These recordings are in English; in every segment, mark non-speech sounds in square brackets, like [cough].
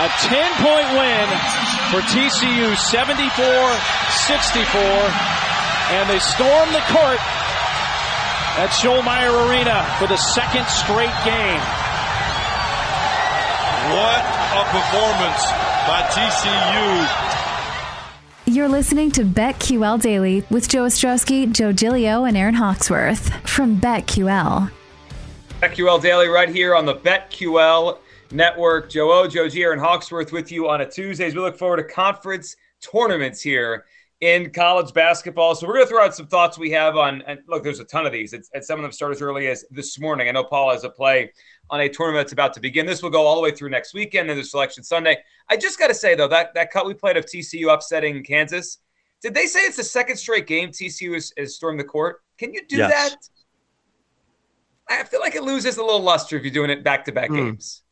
A 10 point win for TCU 74 64. And they storm the court at Schollmaier Arena for the second straight game. What a performance by TCU. You're listening to BetQL Daily with Joe Ostrowski, Joe Gilio, and Aaron Hawksworth from BetQL. BetQL Daily right here on the BetQL Network. Joe O, Joe G, Aaron Hawksworth with you on a Tuesdays. We look forward to conference tournaments here in college basketball. So we're going to throw out some thoughts we have on. And look, there's a ton of these. It's, and some of them start as early as this morning. I know Paul has a play on a tournament that's about to begin. This will go all the way through next weekend and the selection Sunday. I just got to say though that that cut we played of TCU upsetting Kansas. Did they say it's the second straight game TCU has, has stormed the court? Can you do Yes. that? I feel like it loses a little luster if you're doing it back to back games.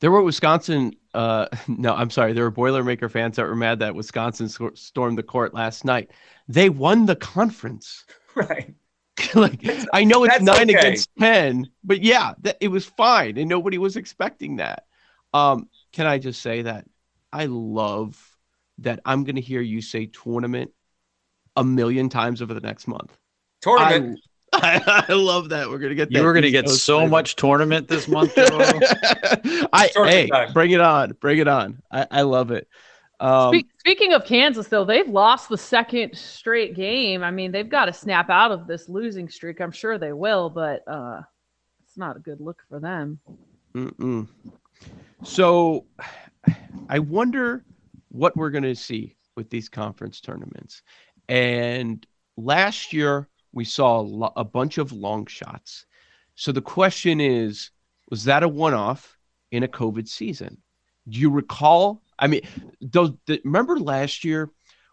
There were Wisconsin. Uh, [laughs] no, I'm sorry. There were Boilermaker fans that were mad that Wisconsin sc- stormed the court last night. They won the conference. [laughs] Right. [laughs] like I know it's nine okay. against ten, but yeah, that, it was fine, and nobody was expecting that. Um, can I just say that I love that I'm going to hear you say tournament a million times over the next month. Tournament. I, I love that. We're gonna get. You that were going to East get Coast so flavor. much tournament this month. [laughs] I hey, time. bring it on, bring it on. I, I love it. Um, Spe- Speaking of Kansas, though, they've lost the second straight game. I mean, they've got to snap out of this losing streak. I'm sure they will, but uh, it's not a good look for them. Mm-mm. So I wonder what we're going to see with these conference tournaments. And last year, we saw a, lo- a bunch of long shots. So the question is was that a one off in a COVID season? Do you recall? I mean, those, the, remember last year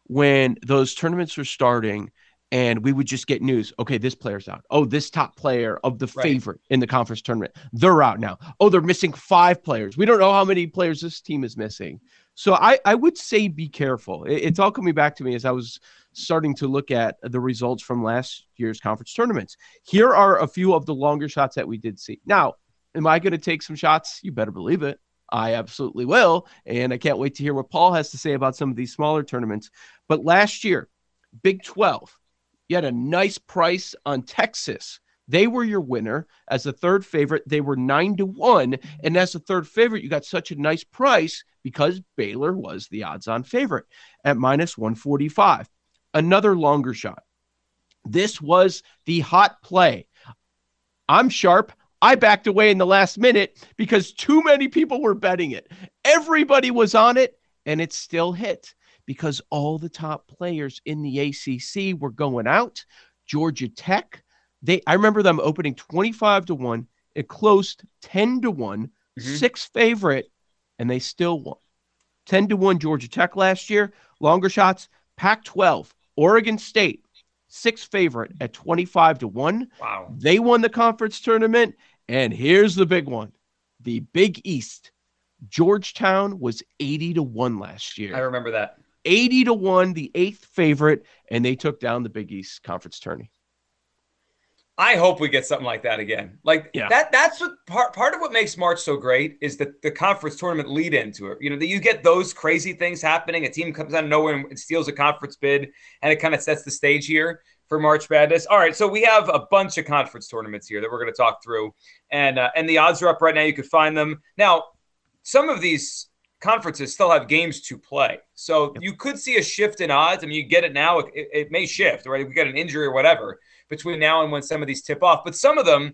when those tournaments were starting and we would just get news. Okay, this player's out. Oh, this top player of the Right. favorite in the conference tournament, they're out now. Oh, they're missing five players. We don't know how many players this team is missing. So I, I would say be careful. It- it's all coming back to me as I was starting to look at the results from last year's conference tournaments. Here are a few of the longer shots that we did see. Now, am I going to take some shots? You better believe it. I absolutely will. And I can't wait to hear what Paul has to say about some of these smaller tournaments. But last year, Big 12, you had a nice price on Texas. They were your winner as the third favorite. They were nine to one. And as the third favorite, you got such a nice price because Baylor was the odds on favorite at minus 145. Another longer shot. This was the hot play. I'm sharp. I backed away in the last minute because too many people were betting it. Everybody was on it, and it still hit because all the top players in the ACC were going out. Georgia Tech, they I remember them opening 25 to 1. It closed 10 to one Mhm. sixth favorite, and they still won. 10 to 1 Georgia Tech last year. Longer shots, Pac 12, Oregon State, six favorite at 25 to 1. Wow. They won the conference tournament. And here's the big one the Big East. Georgetown was 80 to 1 last year. I remember that. 80 to 1, the eighth favorite, and they took down the Big East conference tourney. I hope we get something like that again. Like Yeah. that that's what part part of what makes March so great is that the conference tournament lead into it. You know, that you get those crazy things happening. A team comes out of nowhere and steals a conference bid, and it kind of sets the stage here for March Madness. All right, so we have a bunch of conference tournaments here that we're going to talk through, and uh, and the odds are up right now. You could find them now. Some of these conferences still have games to play. So you could see a shift in odds. I mean, you get it now, it, it may shift, right? We get an injury or whatever between now and when some of these tip off, but some of them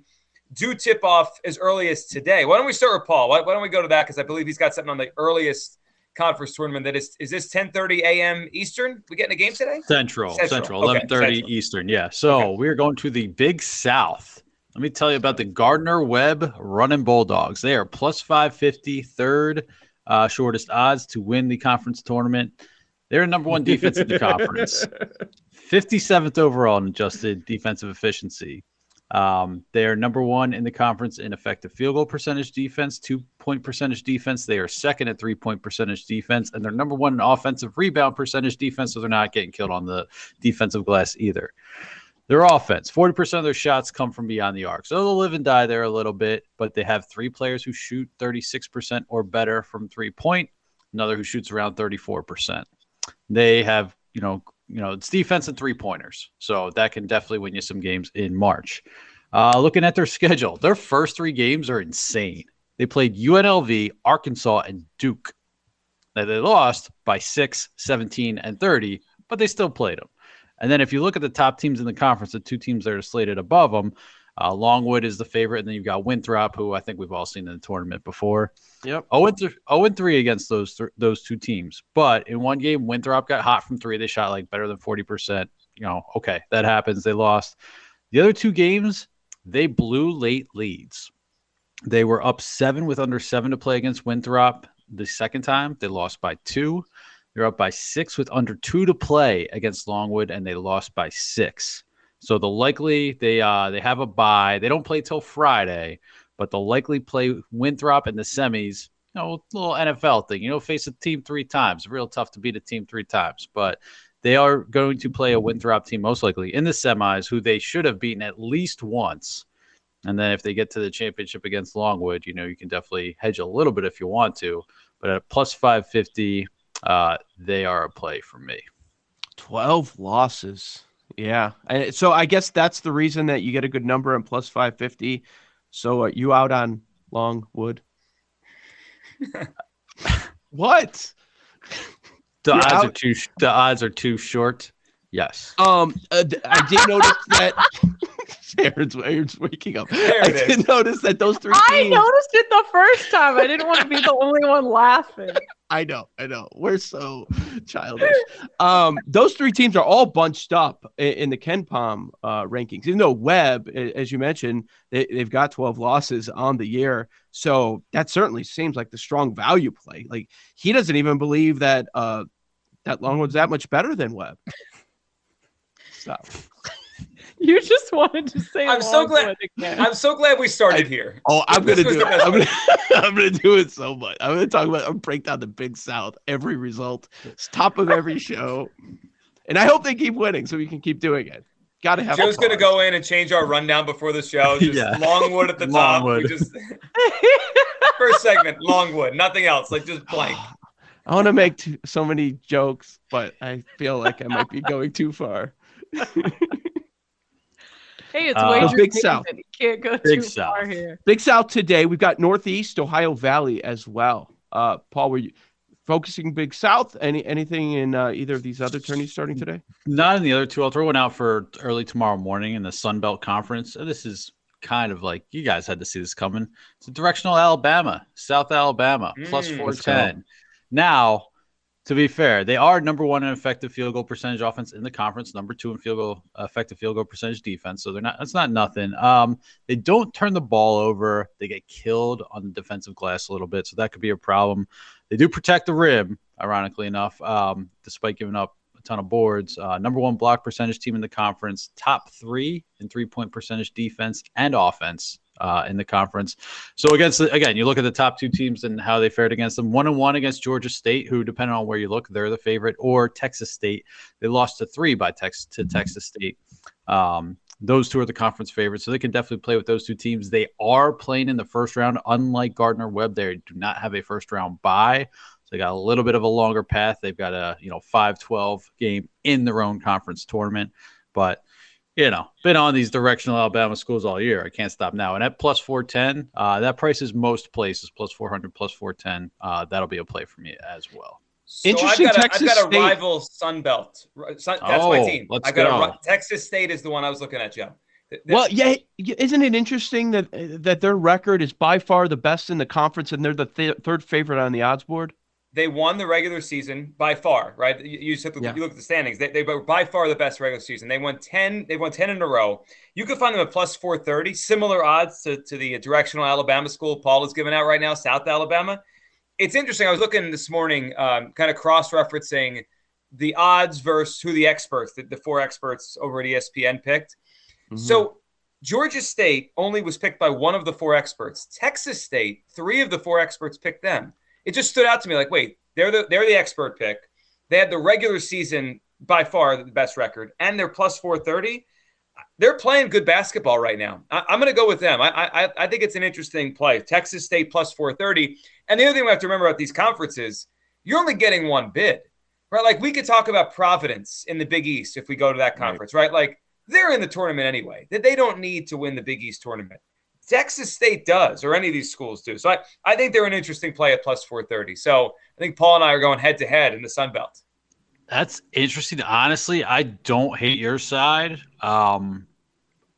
do tip off as early as today. Why don't we start with Paul? Why, why don't we go to that? Because I believe he's got something on the earliest conference tournament that is is this 10:30 a.m. Eastern? We getting a game today? Central, Central, 11:30 okay. Eastern. Yeah. So okay. we're going to the Big South. Let me tell you about the Gardner Webb Running Bulldogs. They are plus 550, third uh, shortest odds to win the conference tournament. They're a number one defense in the [laughs] conference, 57th overall in adjusted defensive efficiency. Um, they are number one in the conference in effective field goal percentage defense, two point percentage defense. They are second at three point percentage defense, and they're number one in offensive rebound percentage defense. So they're not getting killed on the defensive glass either. Their offense, 40% of their shots come from beyond the arc. So they'll live and die there a little bit, but they have three players who shoot 36% or better from three point, another who shoots around 34%. They have, you know, you know, it's defense and three pointers. So that can definitely win you some games in March. Uh, looking at their [laughs] schedule, their first three games are insane. They played UNLV, Arkansas, and Duke. Now, they lost by 6, 17, and 30, but they still played them. And then if you look at the top teams in the conference, the two teams that are slated above them, uh, Longwood is the favorite, and then you've got Winthrop, who I think we've all seen in the tournament before. Yep. 0 th- 0 3 against those th- those two teams. But in one game, Winthrop got hot from three. They shot like better than 40%. You know, okay, that happens. They lost. The other two games, they blew late leads. They were up seven with under seven to play against Winthrop. The second time, they lost by two. They're up by six with under two to play against Longwood, and they lost by six. So the likely they uh they have a bye. They don't play till Friday, but they'll likely play Winthrop in the semis. You know, little NFL thing. You know, face a team three times. Real tough to beat a team three times, but they are going to play a Winthrop team most likely in the semis, who they should have beaten at least once. And then if they get to the championship against Longwood, you know, you can definitely hedge a little bit if you want to. But at plus 550, uh, they are a play for me. 12 losses. Yeah. And so I guess that's the reason that you get a good number and plus 550. So uh, you out on Longwood? [laughs] what? The You're odds out? are too the odds are too short. Yes. Um, uh, I did notice that [laughs] Aaron's, Aaron's waking up. There I did is. notice that those three. I teams... noticed it the first time. I didn't want to be the only one laughing. I know, I know. We're so childish. Um, those three teams are all bunched up in, in the KenPom uh, rankings. Even though Webb, as you mentioned, they, they've got 12 losses on the year, so that certainly seems like the strong value play. Like he doesn't even believe that uh, that Longwood's that much better than Webb. Stop. [laughs] [laughs] You just wanted to say. I'm so glad. I'm so glad we started I, here. Oh, I'm gonna do it. I'm gonna, [laughs] I'm gonna do it so much. I'm gonna talk about. I'm break down the Big South every result. It's top of every show, and I hope they keep winning so we can keep doing it. Got to have. Joe's gonna go in and change our rundown before the show. [laughs] Just yeah. Longwood at the top. Longwood. Just, first segment, Longwood. Nothing else. Like just blank. [sighs] I want to make t- so many jokes, but I feel like I might be going too far. Hey, it's uh, Big South. You can't go Big too South. far here. Big South today. We've got Northeast Ohio Valley as well. Uh, Paul, were you focusing Big South? Any anything in uh, either of these other tourneys starting today? Not in the other two. I'll throw one out for early tomorrow morning in the Sun Belt Conference. This is kind of like you guys had to see this coming. It's a directional Alabama, South Alabama, mm, plus 410. Now, to be fair, they are number one in effective field goal percentage offense in the conference, number two in field goal effective field goal percentage defense. So they're not. That's not nothing. Um, they don't turn the ball over. They get killed on the defensive glass a little bit, so that could be a problem. They do protect the rim, ironically enough, um, despite giving up a ton of boards. Uh, number one block percentage team in the conference, top three in three point percentage defense and offense uh, in the conference. So against again, you look at the top two teams and how they fared against them. One and one against Georgia State, who depending on where you look, they're the favorite, or Texas State. They lost to three by Texas to Texas State. Um, those two are the conference favorites, so they can definitely play with those two teams. They are playing in the first round, unlike Gardner Webb. They do not have a first round bye. So they got a little bit of a longer path. They've got a you know 5-12 game in their own conference tournament, but you know, been on these directional Alabama schools all year. I can't stop now. And at plus 410, uh, that price is most places plus 400, plus 410. Uh, that'll be a play for me as well. So Interesting. I've got, Texas a, I've got a State. rival Sun Belt. Sun, that's oh, my team. Let's I got go. A, Texas State is the one I was looking at, Joe. Well, yeah, isn't it interesting that that their record is by far the best in the conference, and they're the th- third favorite on the odds board? They won the regular season by far, right? You, you, the, yeah. you look at the standings; they, they were by far the best regular season. They won ten. They won ten in a row. You can find them at plus four thirty, similar odds to, to the directional Alabama school Paul is giving out right now, South Alabama. It's interesting. I was looking this morning, um, kind of cross referencing the odds versus who the experts, the, the four experts over at ESPN picked. Mm-hmm. So Georgia State only was picked by one of the four experts. Texas State, three of the four experts picked them. It just stood out to me like, wait, they're the they're the expert pick. They had the regular season by far the best record, and they're plus 430. They're playing good basketball right now. I, am going to go with them. I, I I think it's an interesting play. Texas State plus 430. And the other thing we have to remember about these conferences, you're only getting one bid, right? Like we could talk about Providence in the Big East if we go to that conference, right? right? Like they're in the tournament anyway. That they don't need to win the Big East tournament. Texas State does, or any of these schools do. So I, I think they're an interesting play at plus 430. So I think Paul and I are going head to head in the Sun Belt. That's interesting. Honestly, I don't hate your side. Um,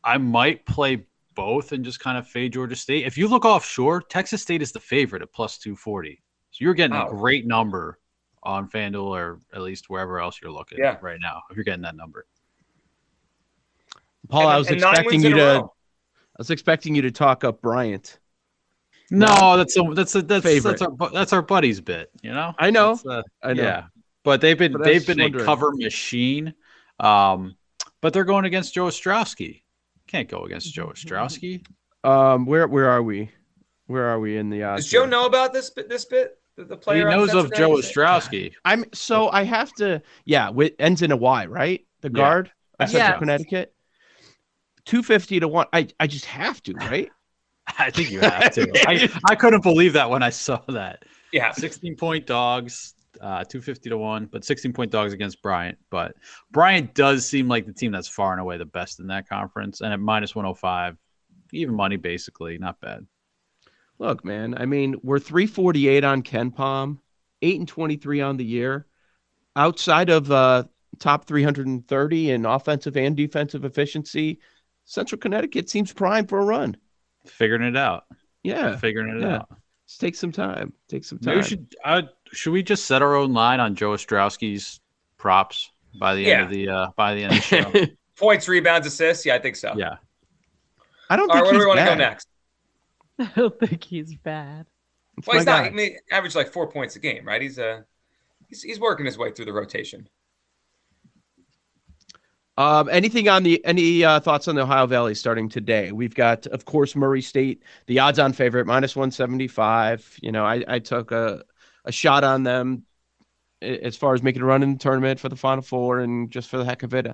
I might play both and just kind of fade Georgia State. If you look offshore, Texas State is the favorite at plus 240. So you're getting wow. a great number on FanDuel or at least wherever else you're looking yeah. right now, if you're getting that number. Paul, and, I was expecting you to. I was expecting you to talk up Bryant. No, that's a that's a that's Favorite. that's our that's our buddy's bit. You know, I know, uh, I know. Yeah, but they've been but they've been wondering. a cover machine. Um, but they're going against Joe Ostrowski. Can't go against Joe [laughs] Ostrowski. Um, where where are we? Where are we in the odds? Does Joe know about this bit? This bit? The, the player he knows of Joe Ostrowski. I'm so I have to. Yeah, it ends in a Y, right? The guard, yeah. Central Connecticut. 250 to 1 i i just have to [laughs] right? I think you have to. [laughs] I, I couldn't believe that when i saw that. Yeah. 16 point dogs uh 250 to 1 but 16 point dogs against bryant. But bryant does seem like the team that's far and away the best in that conference and at minus 105 even money basically not bad. Look man i mean we're 348 on KenPom 8 and 23 on the year outside of uh top 330 in offensive and defensive efficiency Central Connecticut seems primed for a run. Figuring it out. Yeah. Figuring it yeah. out. Let's take some time. Take some time. Maybe should, uh, should we just set our own line on Joe Ostrowski's props by the yeah. end of the uh, by the end of the show? [laughs] Points, rebounds, assists. Yeah, I think so. Yeah. I don't All think right, where do we want to go next? [laughs] I don't think he's bad. well, he's not. I mean, average like four points a game, right? He's uh, he's, he's working his way through the rotation. Um, anything on the any uh, thoughts on the Ohio Valley starting today? We've got, of course, Murray State, the odds-on favorite, minus one seventy-five. You know, I, I took a a shot on them as far as making a run in the tournament for the Final Four and just for the heck of it.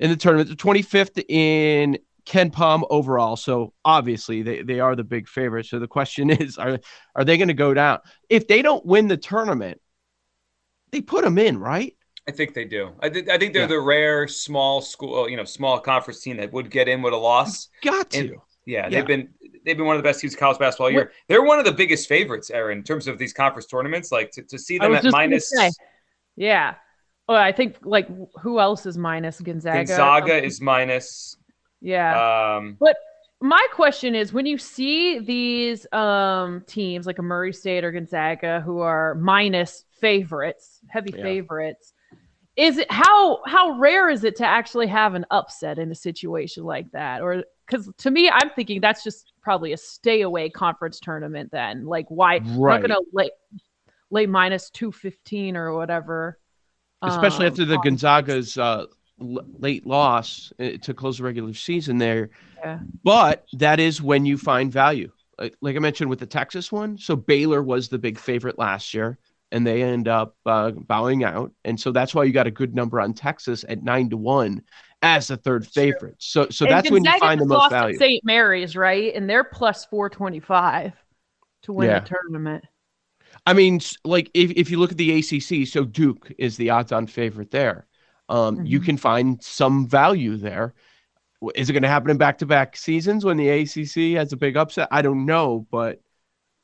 In the tournament, the twenty fifth in KenPom overall. So obviously they, they are the big favorite. So the question [laughs] is, are are they going to go down? If they don't win the tournament, they put them in, right? I think they do. I, th- I think they're yeah. the rare small school, you know, small conference team that would get in with a loss. Got to. And, yeah, yeah, they've been they've been one of the best teams of college basketball all year. What? They're one of the biggest favorites, Aaron, in terms of these conference tournaments. Like to, to see them at minus. Yeah. Oh, I think like who else is minus Gonzaga? Gonzaga is minus. Yeah. Um, but my question is when you see these um, teams like a Murray State or Gonzaga who are minus favorites, heavy yeah. favorites, is it how how rare is it to actually have an upset in a situation like that? Or because to me i'm thinking that's just probably a stay away conference tournament then. Like why right. not gonna lay lay minus 215 or whatever especially um, after the gonzaga's uh, l- late loss uh, to close the regular season there. Yeah. but that is when you find value. Like, like i mentioned with the texas one so baylor was the big favorite last year and they end up uh, bowing out. And so that's why you got a good number on Texas at nine to one as the third favorite. So so and that's Gonzaga when you find the most value. St. Mary's, right? And they're plus four twenty five to win yeah. the tournament. I mean, like if, if you look at the ACC, so Duke is the odds-on favorite there. Um, mm-hmm. You can find some value there. is it going to happen in back to back seasons when the ACC has a big upset? I don't know, but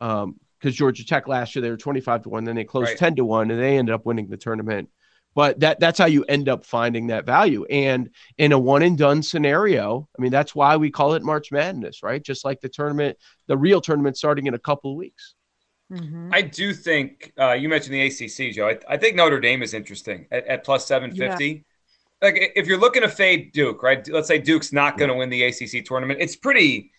um, because Georgia Tech last year they were 25 to 1, then they closed right. 10 to 1 and they ended up winning the tournament. But that that's how you end up finding that value. And in a one and done scenario, I mean that's why we call it March Madness, right? Just like the tournament, the real tournament starting in a couple of weeks. Mm-hmm. I do think uh, you mentioned the ACC, Joe. I, I, think Notre Dame is interesting at, at plus 750. Yeah. Like if you're looking to fade Duke, right? Let's say Duke's not going to win the ACC tournament. It's pretty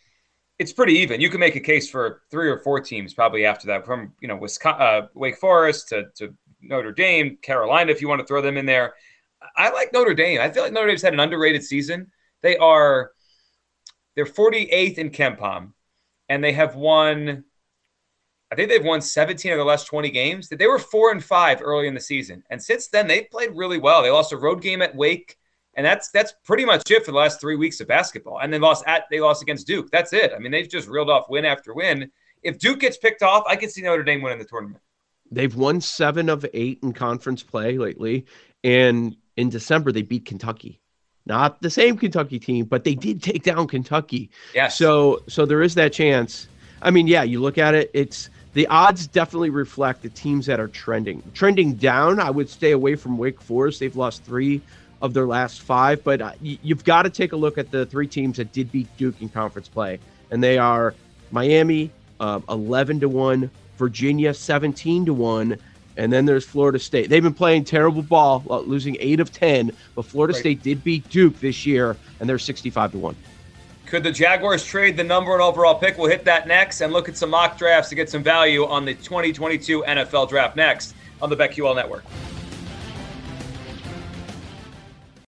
it's pretty even. You can make a case for three or four teams probably after that, from you know Wisconsin, uh, Wake Forest to, to Notre Dame, Carolina, if you want to throw them in there. I like Notre Dame. I feel like Notre Dame's had an underrated season. They are they're 48th in KenPom, and they have won. I think they've won 17 of the last 20 games. They were four and five early in the season, and since then they've played really well. They lost a road game at Wake. And that's that's pretty much it for the last three weeks of basketball. And they lost at they lost against Duke. That's it. I mean, they've just reeled off win after win. If Duke gets picked off, I could see Notre Dame winning the tournament. They've won seven of eight in conference play lately. And in December, they beat Kentucky. Not the same Kentucky team, but they did take down Kentucky. Yeah. So so there is that chance. I mean, yeah, you look at it, it's the odds definitely reflect the teams that are trending. Trending down, I would stay away from Wake Forest. They've lost three of their last five. But uh, you've got to take a look at the three teams that did beat Duke in conference play, and they are Miami, uh, eleven to one, Virginia, seventeen to one. And then there's Florida State. They've been playing terrible ball, uh, losing eight of ten. But Florida right. State did beat Duke this year, and they're sixty-five to one. Could the Jaguars trade the number one overall pick? We'll hit that next and look at some mock drafts to get some value on the 2022 NFL Draft next on the BetQL Network.